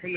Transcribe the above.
from